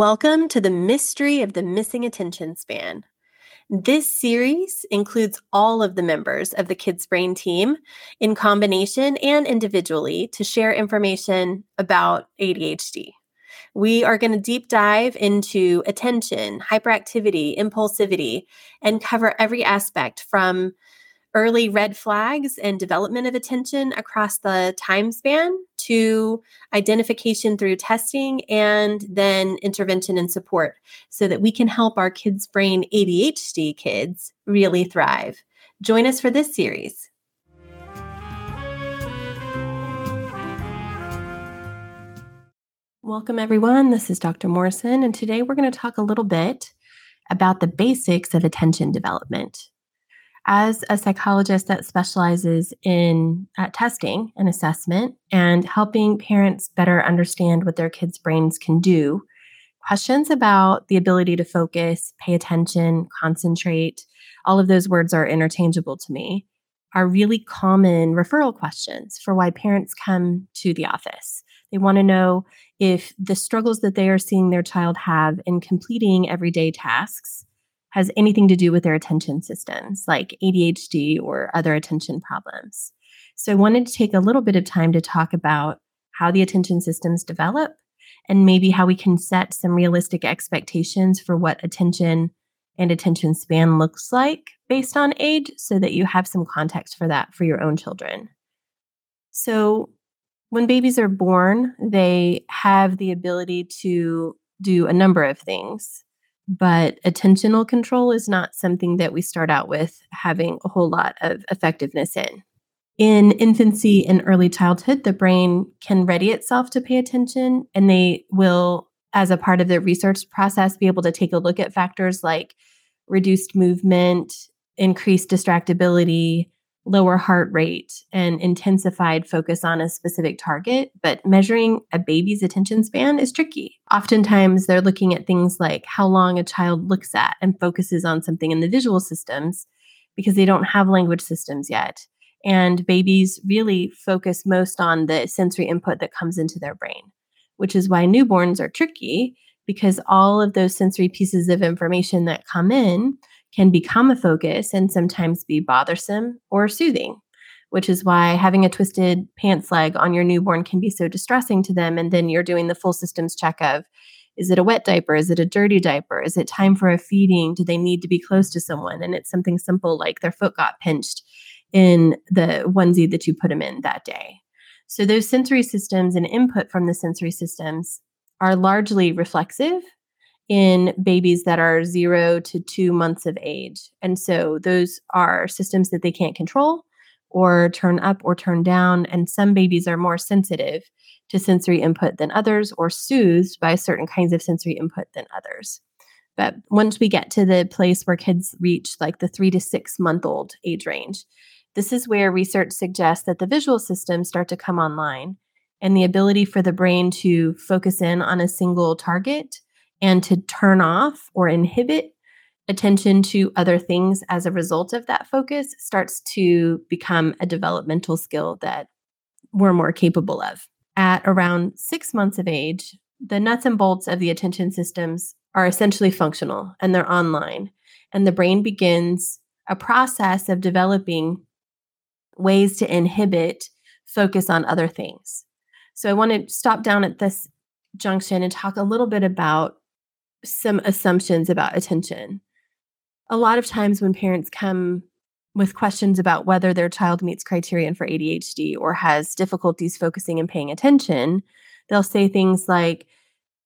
Welcome to the mystery of the missing attention span. This series includes all of the members of the Kids Brain team in combination and individually to share information about ADHD. We are going to deep dive into attention, hyperactivity, impulsivity, and cover every aspect from early red flags and development of attention across the time span to identification through testing and then intervention and support so that we can help our kids' brain ADHD kids really thrive. Join us for this series. Welcome, everyone. This is Dr. Morrison, and today we're going to talk a little bit about the basics of attention development as a psychologist that specializes in uh, testing and assessment and helping parents better understand what their kids' brains can do, questions about the ability to focus, pay attention, concentrate, all of those words are interchangeable to me, are really common referral questions for why parents come to the office. They want to know if the struggles that they are seeing their child have in completing everyday tasks has anything to do with their attention systems, like ADHD or other attention problems. So I wanted to take a little bit of time to talk about how the attention systems develop and maybe how we can set some realistic expectations for what attention and attention span looks like based on age so that you have some context for that for your own children. So, when babies are born, they have the ability to do a number of things but attentional control is not something that we start out with having a whole lot of effectiveness in. In infancy and early childhood, the brain can ready itself to pay attention, and they will, as a part of the research process, be able to take a look at factors like reduced movement, increased distractibility, lower heart rate and intensified focus on a specific target, but measuring a baby's attention span is tricky. Oftentimes, they're looking at things like how long a child looks at and focuses on something in the visual systems because they don't have language systems yet. And babies really focus most on the sensory input that comes into their brain, which is why newborns are tricky because all of those sensory pieces of information that come in can become a focus and sometimes be bothersome or soothing, which is why having a twisted pants leg on your newborn can be so distressing to them. And then you're doing the full systems check of is it a wet diaper? Is it a dirty diaper? Is it time for a feeding? Do they need to be close to someone? And it's something simple like their foot got pinched in the onesie that you put them in that day. So, those sensory systems and input from the sensory systems are largely reflexive in babies that are zero to two months of age. And so those are systems that they can't control or turn up or turn down. And some babies are more sensitive to sensory input than others or soothed by certain kinds of sensory input than others. But once we get to the place where kids reach like the three to six month old age range, this is where research suggests that the visual systems start to come online and the ability for the brain to focus in on a single target and to turn off or inhibit attention to other things as a result of that focus starts to become a developmental skill that we're more capable of. At around six months of age, the nuts and bolts of the attention systems are essentially functional and they're online. And the brain begins a process of developing ways to inhibit focus on other things. So I want to stop down at this junction and talk a little bit about some assumptions about attention. A lot of times when parents come with questions about whether their child meets criterion for ADHD or has difficulties focusing and paying attention, they'll say things like,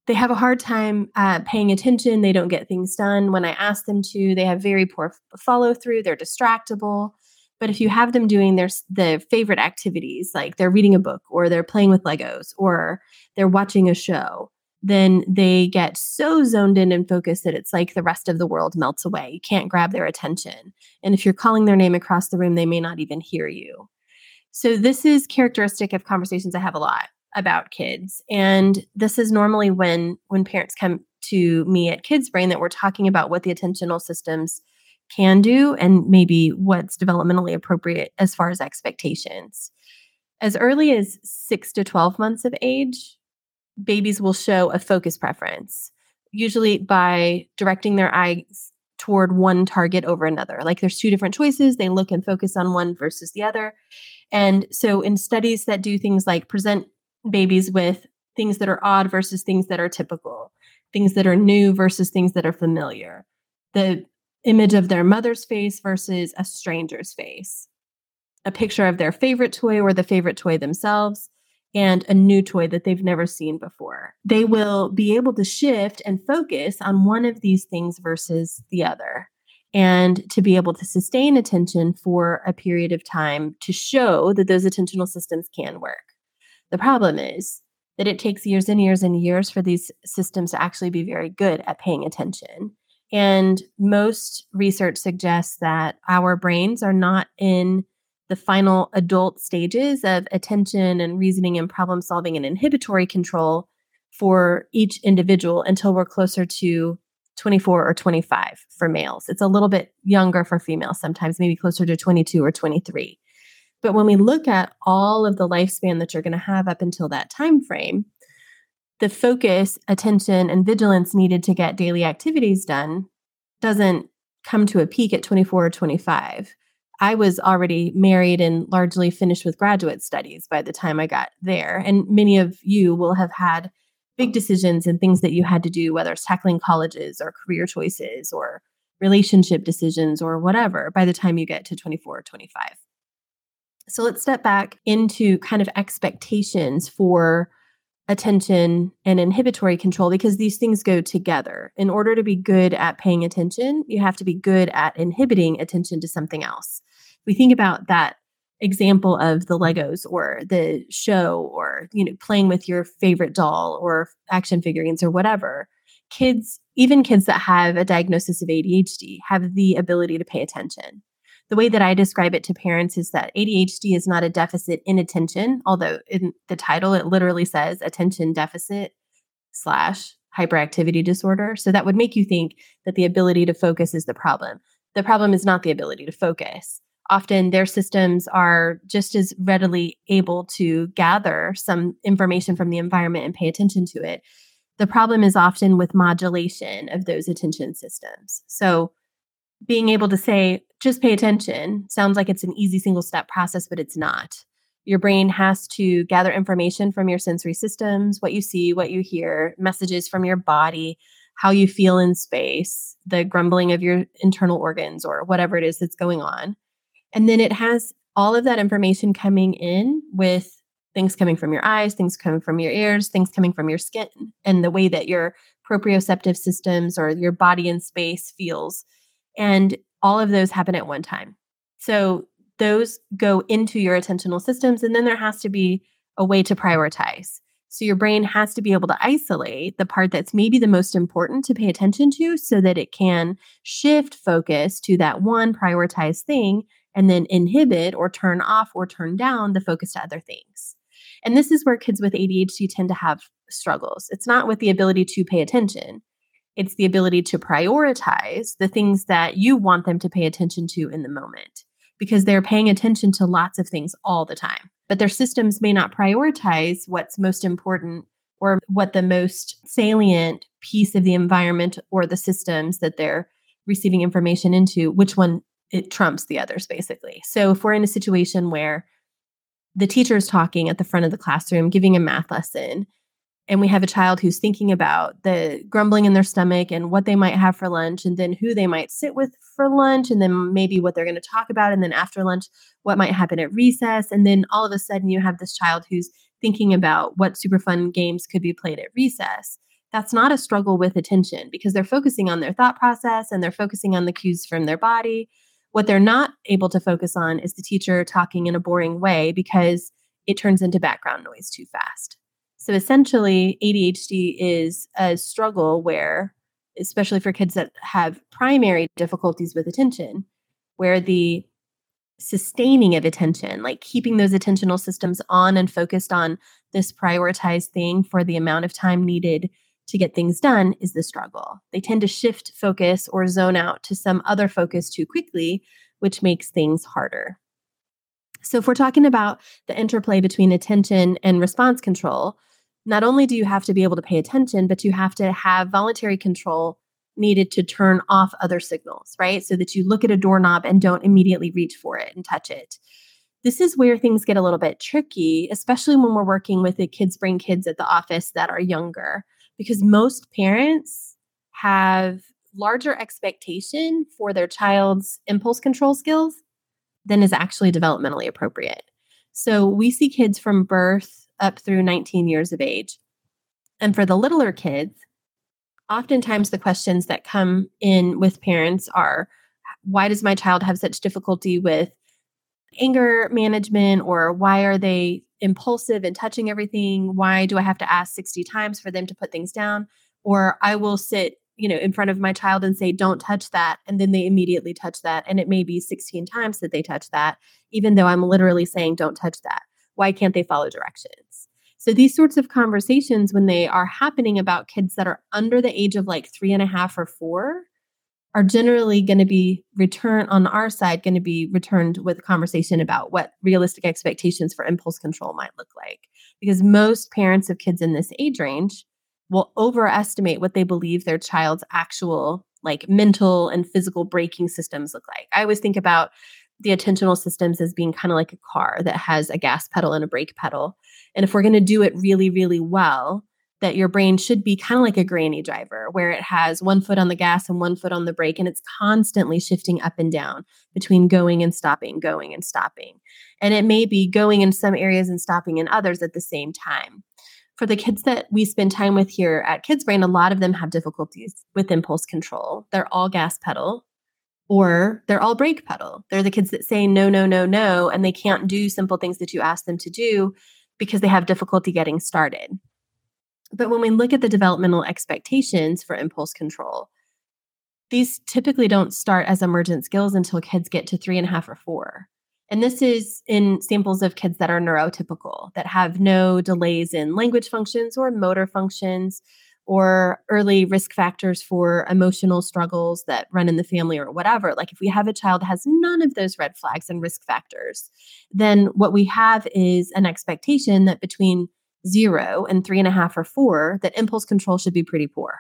they have a hard time uh, paying attention. They don't get things done when I ask them to. They have very poor follow through. They're distractible. But if you have them doing their the favorite activities, like they're reading a book or they're playing with Legos or they're watching a show, then they get so zoned in and focused that it's like the rest of the world melts away. You can't grab their attention. And if you're calling their name across the room, they may not even hear you. So, this is characteristic of conversations I have a lot about kids. And this is normally when when parents come to me at Kids Brain that we're talking about what the attentional systems can do and maybe what's developmentally appropriate as far as expectations. As early as 6 to 12 months of age, babies will show a focus preference. usually by directing their eyes toward one target over another. Like there's two different choices, they look and focus on one versus the other. And so in studies that do things like present babies with things that are odd versus things that are typical, things that are new versus things that are familiar, the image of their mother's face versus a stranger's face, a picture of their favorite toy or the favorite toy themselves, and a new toy that they've never seen before. They will be able to shift and focus on one of these things versus the other. And to be able to sustain attention for a period of time to show that those attentional systems can work. The problem is that it takes years and years and years for these systems to actually be very good at paying attention. And most research suggests that our brains are not in the final adult stages of attention and reasoning and problem solving and inhibitory control for each individual until we're closer to 24 or 25 for males. It's a little bit younger for females, sometimes maybe closer to 22 or 23. But when we look at all of the lifespan that you're going to have up until that time frame, the focus, attention, and vigilance needed to get daily activities done doesn't come to a peak at 24 or 25. I was already married and largely finished with graduate studies by the time I got there. And many of you will have had big decisions and things that you had to do, whether it's tackling colleges or career choices or relationship decisions or whatever, by the time you get to 24 or 25. So let's step back into kind of expectations for attention and inhibitory control because these things go together. In order to be good at paying attention, you have to be good at inhibiting attention to something else. We think about that example of the Legos or the show or you know playing with your favorite doll or action figurines or whatever. Kids, even kids that have a diagnosis of ADHD, have the ability to pay attention the way that I describe it to parents is that ADHD is not a deficit in attention, although in the title it literally says attention deficit slash hyperactivity disorder. So that would make you think that the ability to focus is the problem. The problem is not the ability to focus. Often their systems are just as readily able to gather some information from the environment and pay attention to it. The problem is often with modulation of those attention systems. So being able to say, just pay attention sounds like it's an easy single step process, but it's not. Your brain has to gather information from your sensory systems, what you see, what you hear, messages from your body, how you feel in space, the grumbling of your internal organs, or whatever it is that's going on. And then it has all of that information coming in with things coming from your eyes, things coming from your ears, things coming from your skin, and the way that your proprioceptive systems or your body in space feels and all of those happen at one time. So those go into your attentional systems. And then there has to be a way to prioritize. So your brain has to be able to isolate the part that's maybe the most important to pay attention to so that it can shift focus to that one prioritized thing and then inhibit or turn off or turn down the focus to other things. And this is where kids with ADHD tend to have struggles. It's not with the ability to pay attention, it's the ability to prioritize the things that you want them to pay attention to in the moment because they're paying attention to lots of things all the time. But their systems may not prioritize what's most important or what the most salient piece of the environment or the systems that they're receiving information into, which one it trumps the others, basically. So if we're in a situation where the teacher is talking at the front of the classroom, giving a math lesson, and we have a child who's thinking about the grumbling in their stomach and what they might have for lunch and then who they might sit with for lunch and then maybe what they're going to talk about and then after lunch what might happen at recess. And then all of a sudden you have this child who's thinking about what super fun games could be played at recess. That's not a struggle with attention because they're focusing on their thought process and they're focusing on the cues from their body. What they're not able to focus on is the teacher talking in a boring way because it turns into background noise too fast so essentially, ADHD is a struggle where, especially for kids that have primary difficulties with attention, where the sustaining of attention, like keeping those attentional systems on and focused on this prioritized thing for the amount of time needed to get things done, is the struggle. They tend to shift focus or zone out to some other focus too quickly, which makes things harder. So, if we're talking about the interplay between attention and response control, not only do you have to be able to pay attention, but you have to have voluntary control needed to turn off other signals, right? So that you look at a doorknob and don't immediately reach for it and touch it. This is where things get a little bit tricky, especially when we're working with the Kids Brain kids at the office that are younger, because most parents have larger expectation for their child's impulse control skills than is actually developmentally appropriate. So we see kids from birth up through 19 years of age. And for the littler kids, oftentimes the questions that come in with parents are why does my child have such difficulty with anger management? Or why are they impulsive and touching everything? Why do i have to ask 60 times for them to put things down? Or i will sit you know in front of my child and say don't touch that and then they immediately touch that. And it may be 16 times that they touch that even though i'm literally saying don't touch that. Why can't they follow directions so these sorts of conversations, when they are happening about kids that are under the age of like three and a half or four, are generally going to be returned on our side, going to be returned with a conversation about what realistic expectations for impulse control might look like. Because most parents of kids in this age range will overestimate what they believe their child's actual like mental and physical braking systems look like. I always think about the attentional systems as being kind of like a car that has a gas pedal and a brake pedal. And if we're going to do it really, really well, that your brain should be kind of like a granny driver, where it has one foot on the gas and one foot on the brake, and it's constantly shifting up and down between going and stopping, going and stopping. And it may be going in some areas and stopping in others at the same time. For the kids that we spend time with here at Kids Brain, a lot of them have difficulties with impulse control. They're all gas pedal or they're all brake pedal. They're the kids that say no, no, no, no, and they can't do simple things that you ask them to do because they have difficulty getting started. But when we look at the developmental expectations for impulse control, these typically don't start as emergent skills until kids get to three and a half or four. And this is in samples of kids that are neurotypical, that have no delays in language functions or motor functions, or early risk factors for emotional struggles that run in the family or whatever. Like if we have a child has none of those red flags and risk factors, then what we have is an expectation that between zero and three and a half or four, that impulse control should be pretty poor.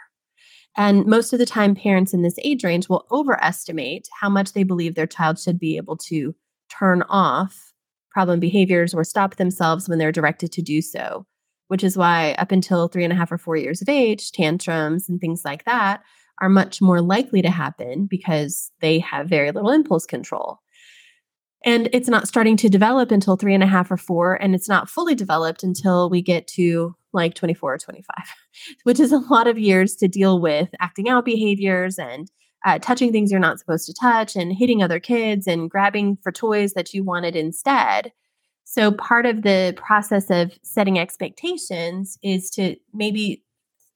And most of the time, parents in this age range will overestimate how much they believe their child should be able to turn off problem behaviors or stop themselves when they're directed to do so which is why up until three and a half or four years of age, tantrums and things like that are much more likely to happen because they have very little impulse control. And it's not starting to develop until three and a half or four, and it's not fully developed until we get to like 24 or 25, which is a lot of years to deal with acting out behaviors and uh, touching things you're not supposed to touch and hitting other kids and grabbing for toys that you wanted instead. So, part of the process of setting expectations is to maybe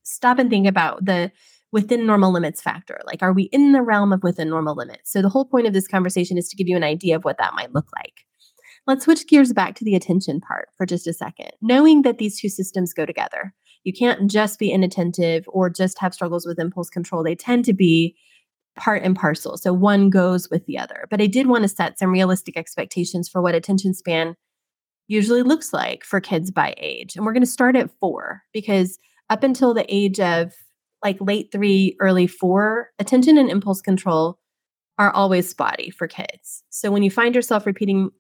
stop and think about the within normal limits factor. Like, are we in the realm of within normal limits? So, the whole point of this conversation is to give you an idea of what that might look like. Let's switch gears back to the attention part for just a second, knowing that these two systems go together. You can't just be inattentive or just have struggles with impulse control. They tend to be part and parcel. So one goes with the other. But I did want to set some realistic expectations for what attention span usually looks like for kids by age. And we're going to start at four because up until the age of like late three, early four, attention and impulse control are always spotty for kids. So when you find yourself repeating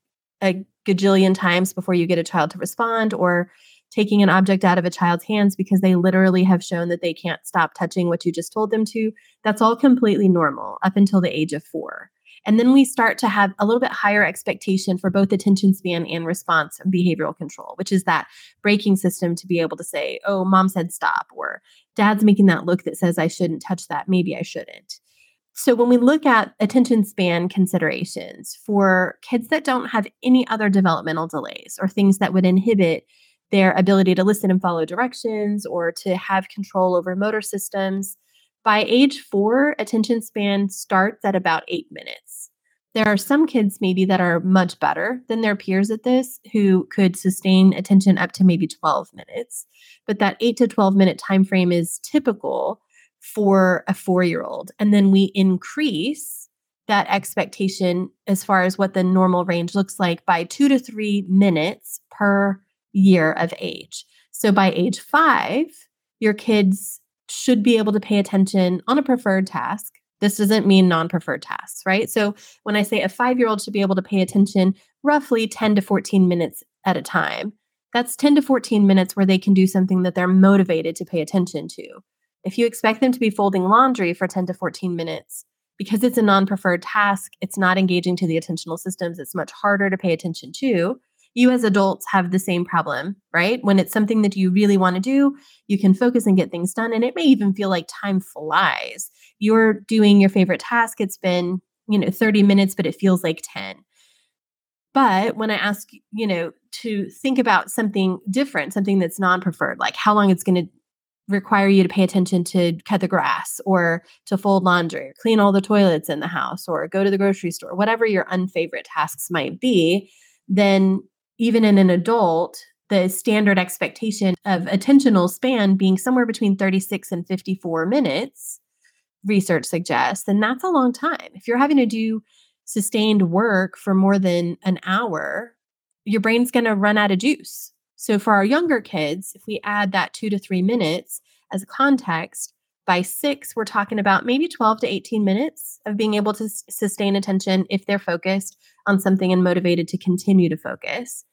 a gajillion times before you get a child to respond or taking an object out of a child's hands because they literally have shown that they can't stop touching what you just told them to, that's all completely normal up until the age of four. And then we start to have a little bit higher expectation for both attention span and response and behavioral control, which is that braking system to be able to say, oh, mom said stop, or dad's making that look that says I shouldn't touch that. Maybe I shouldn't. So, when we look at attention span considerations for kids that don't have any other developmental delays or things that would inhibit their ability to listen and follow directions or to have control over motor systems, by age four, attention span starts at about eight minutes. There are some kids maybe that are much better than their peers at this who could sustain attention up to maybe 12 minutes. But that 8 to 12 minute time frame is typical for a 4-year-old. And then we increase that expectation as far as what the normal range looks like by 2 to 3 minutes per year of age. So by age five, your kids should be able to pay attention on a preferred task. This doesn't mean non preferred tasks, right? So when I say a five year old should be able to pay attention roughly 10 to 14 minutes at a time, that's 10 to 14 minutes where they can do something that they're motivated to pay attention to. If you expect them to be folding laundry for 10 to 14 minutes, because it's a non preferred task, it's not engaging to the attentional systems, it's much harder to pay attention to. You as adults have the same problem, right? When it's something that you really want to do, you can focus and get things done. And it may even feel like time flies. You're doing your favorite task, it's been, you know, 30 minutes, but it feels like 10. But when I ask, you know, to think about something different, something that's non preferred, like how long it's going to require you to pay attention to cut the grass or to fold laundry or clean all the toilets in the house or go to the grocery store, whatever your unfavorite tasks might be, then even in an adult, the standard expectation of attentional span being somewhere between 36 and 54 minutes, research suggests, then that's a long time. If you're having to do sustained work for more than an hour, your brain's going to run out of juice. So for our younger kids, if we add that two to three minutes as a context, by six, we're talking about maybe 12 to 18 minutes of being able to s- sustain attention if they're focused on something and motivated to continue to focus.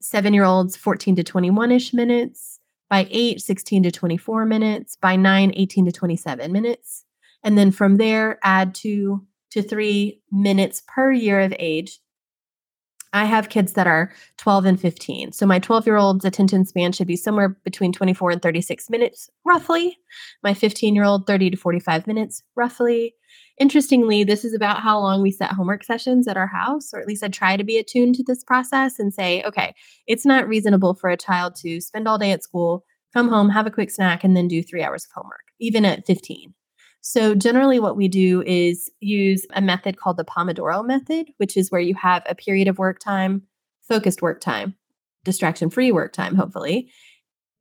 Seven year olds, 14 to 21 ish minutes. By eight, 16 to 24 minutes. By nine, 18 to 27 minutes. And then from there, add two to three minutes per year of age I have kids that are 12 and 15. So my 12 year old's attention span should be somewhere between 24 and 36 minutes, roughly. My 15 year old, 30 to 45 minutes, roughly. Interestingly, this is about how long we set homework sessions at our house, or at least I try to be attuned to this process and say, okay, it's not reasonable for a child to spend all day at school, come home, have a quick snack, and then do three hours of homework, even at 15. So, generally, what we do is use a method called the Pomodoro method, which is where you have a period of work time, focused work time, distraction free work time, hopefully,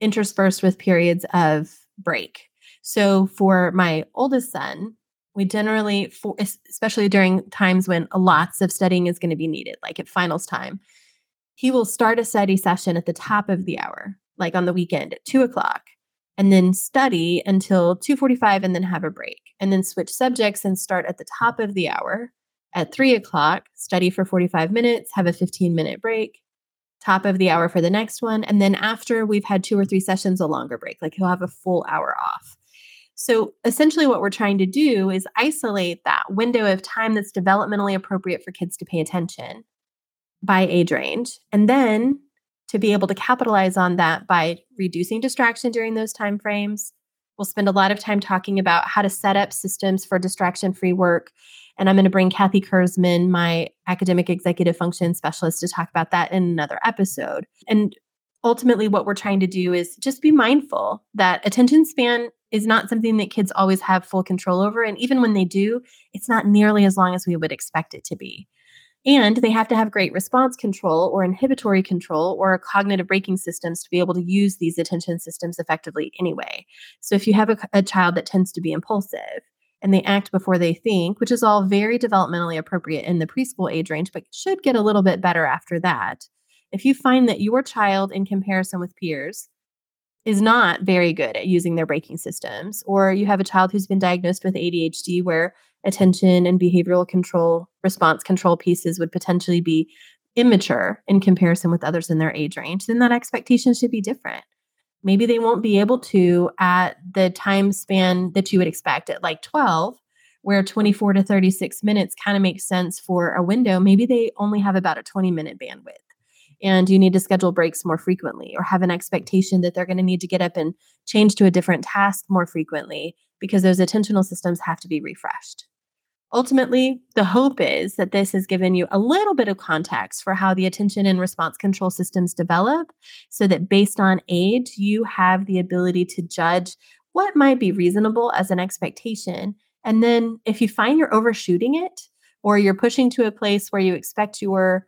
interspersed with periods of break. So, for my oldest son, we generally, for, especially during times when lots of studying is going to be needed, like at finals time, he will start a study session at the top of the hour, like on the weekend at two o'clock and then study until 2.45 and then have a break and then switch subjects and start at the top of the hour at 3 o'clock study for 45 minutes have a 15 minute break top of the hour for the next one and then after we've had two or three sessions a longer break like he'll have a full hour off. So essentially what we're trying to do is isolate that window of time that's developmentally appropriate for kids to pay attention by age range and then to be able to capitalize on that by reducing distraction during those time frames. We'll spend a lot of time talking about how to set up systems for distraction free work. And I'm going to bring Kathy Kurzman, my academic executive function specialist, to talk about that in another episode. And ultimately, what we're trying to do is just be mindful that attention span is not something that kids always have full control over. And even when they do, it's not nearly as long as we would expect it to be. And they have to have great response control or inhibitory control or cognitive braking systems to be able to use these attention systems effectively anyway. So if you have a, a child that tends to be impulsive, and they act before they think, which is all very developmentally appropriate in the preschool age range, but should get a little bit better after that. If you find that your child, in comparison with peers, is not very good at using their braking systems, or you have a child who's been diagnosed with ADHD where attention and behavioral control, response control pieces would potentially be immature in comparison with others in their age range, then that expectation should be different. Maybe they won't be able to at the time span that you would expect at like 12, where 24 to 36 minutes kind of makes sense for a window. Maybe they only have about a 20 minute bandwidth and you need to schedule breaks more frequently or have an expectation that they're going to need to get up and change to a different task more frequently because those attentional systems have to be refreshed. Ultimately, the hope is that this has given you a little bit of context for how the attention and response control systems develop so that based on age, you have the ability to judge what might be reasonable as an expectation. And then if you find you're overshooting it or you're pushing to a place where you expect your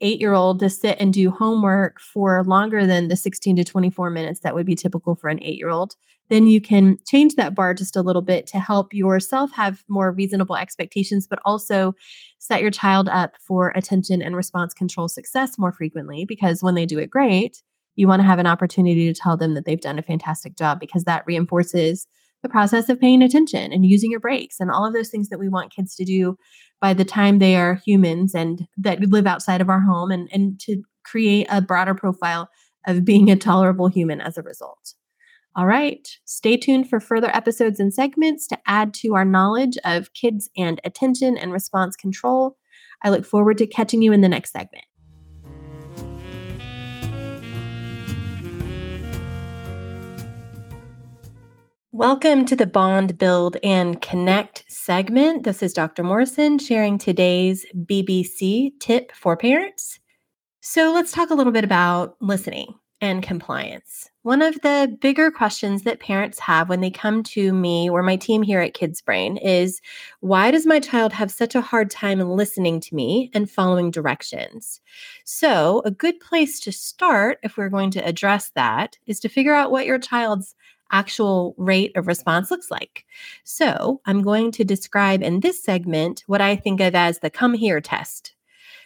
eight year old to sit and do homework for longer than the 16 to 24 minutes that would be typical for an eight year old, then you can change that bar just a little bit to help yourself have more reasonable expectations, but also set your child up for attention and response control success more frequently. Because when they do it great, you want to have an opportunity to tell them that they've done a fantastic job because that reinforces the process of paying attention and using your breaks and all of those things that we want kids to do by the time they are humans and that live outside of our home and, and to create a broader profile of being a tolerable human as a result. All right, stay tuned for further episodes and segments to add to our knowledge of kids and attention and response control. I look forward to catching you in the next segment. Welcome to the Bond, Build, and Connect segment. This is Dr. Morrison sharing today's BBC tip for parents. So, let's talk a little bit about listening and compliance. One of the bigger questions that parents have when they come to me or my team here at Kids Brain is why does my child have such a hard time listening to me and following directions? So, a good place to start if we're going to address that is to figure out what your child's actual rate of response looks like. So, I'm going to describe in this segment what I think of as the come here test.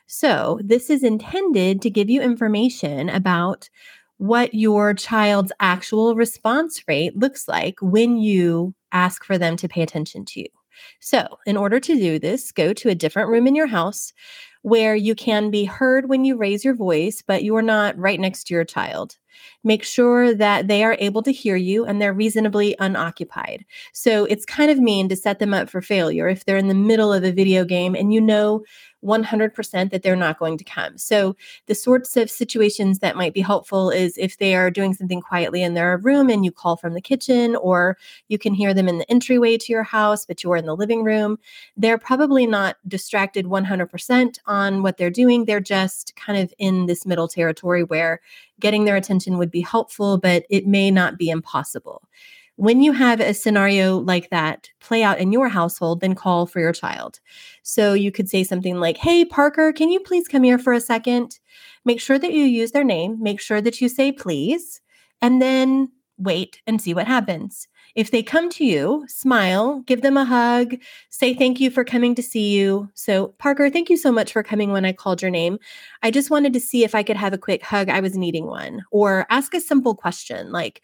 So, this is intended to give you information about what your child's actual response rate looks like when you ask for them to pay attention to you. So, in order to do this, go to a different room in your house where you can be heard when you raise your voice, but you are not right next to your child. Make sure that they are able to hear you and they're reasonably unoccupied. So, it's kind of mean to set them up for failure if they're in the middle of a video game and you know 100% that they're not going to come. So, the sorts of situations that might be helpful is if they are doing something quietly in their room and you call from the kitchen, or you can hear them in the entryway to your house, but you're in the living room. They're probably not distracted 100% on what they're doing. They're just kind of in this middle territory where getting their attention would be helpful, but it may not be impossible. When you have a scenario like that play out in your household, then call for your child. So you could say something like, Hey, Parker, can you please come here for a second? Make sure that you use their name, make sure that you say please, and then wait and see what happens. If they come to you, smile, give them a hug, say thank you for coming to see you. So, Parker, thank you so much for coming when I called your name. I just wanted to see if I could have a quick hug. I was needing one. Or ask a simple question like,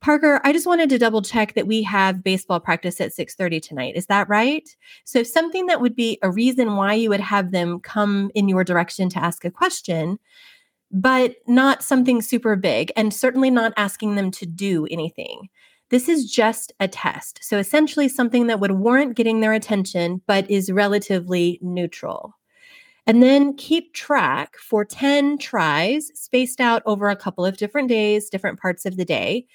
Parker, I just wanted to double check that we have baseball practice at 6:30 tonight. Is that right? So something that would be a reason why you would have them come in your direction to ask a question, but not something super big and certainly not asking them to do anything. This is just a test. So essentially something that would warrant getting their attention but is relatively neutral. And then keep track for 10 tries spaced out over a couple of different days, different parts of the day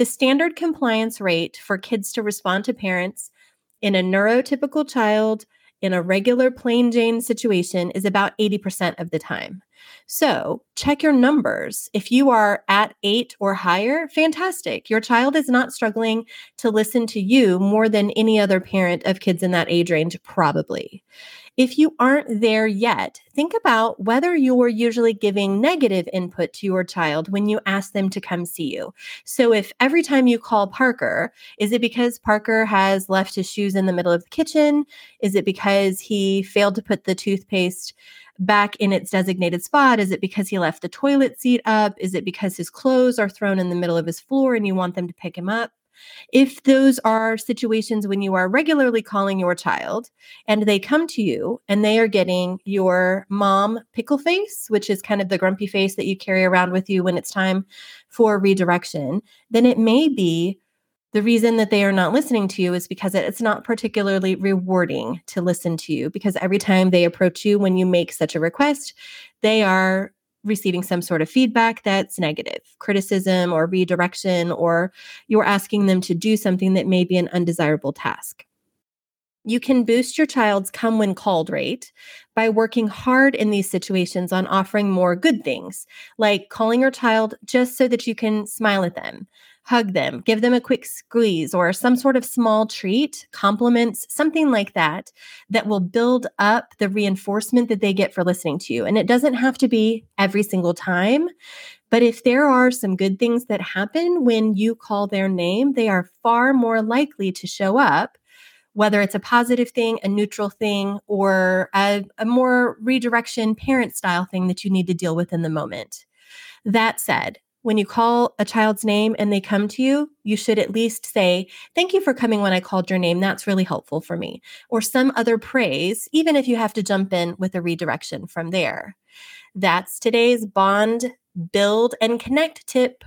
the standard compliance rate for kids to respond to parents in a neurotypical child in a regular plain Jane situation is about 80% of the time. So check your numbers. If you are at eight or higher, fantastic. Your child is not struggling to listen to you more than any other parent of kids in that age range, probably. If you aren't there yet, think about whether you're usually giving negative input to your child when you ask them to come see you. So, if every time you call Parker, is it because Parker has left his shoes in the middle of the kitchen? Is it because he failed to put the toothpaste? back in its designated spot? Is it because he left the toilet seat up? Is it because his clothes are thrown in the middle of his floor and you want them to pick him up? If those are situations when you are regularly calling your child and they come to you and they are getting your mom pickle face, which is kind of the grumpy face that you carry around with you when it's time for redirection, then it may be the reason that they are not listening to you is because it's not particularly rewarding to listen to you because every time they approach you when you make such a request, they are receiving some sort of feedback that's negative, criticism or redirection, or you're asking them to do something that may be an undesirable task. You can boost your child's come when called rate by working hard in these situations on offering more good things, like calling your child just so that you can smile at them, hug them, give them a quick squeeze, or some sort of small treat, compliments, something like that, that will build up the reinforcement that they get for listening to you. And it doesn't have to be every single time. But if there are some good things that happen when you call their name, they are far more likely to show up whether it's a positive thing, a neutral thing, or a, a, more redirection parent style thing that you need to deal with in the moment. That said, when you call a child's name and they come to you, you should at least say, Thank you for coming when I called your name. That's really helpful for me. Or some other praise, even if you have to jump in with a redirection from there. That's today's bond, build, and connect tip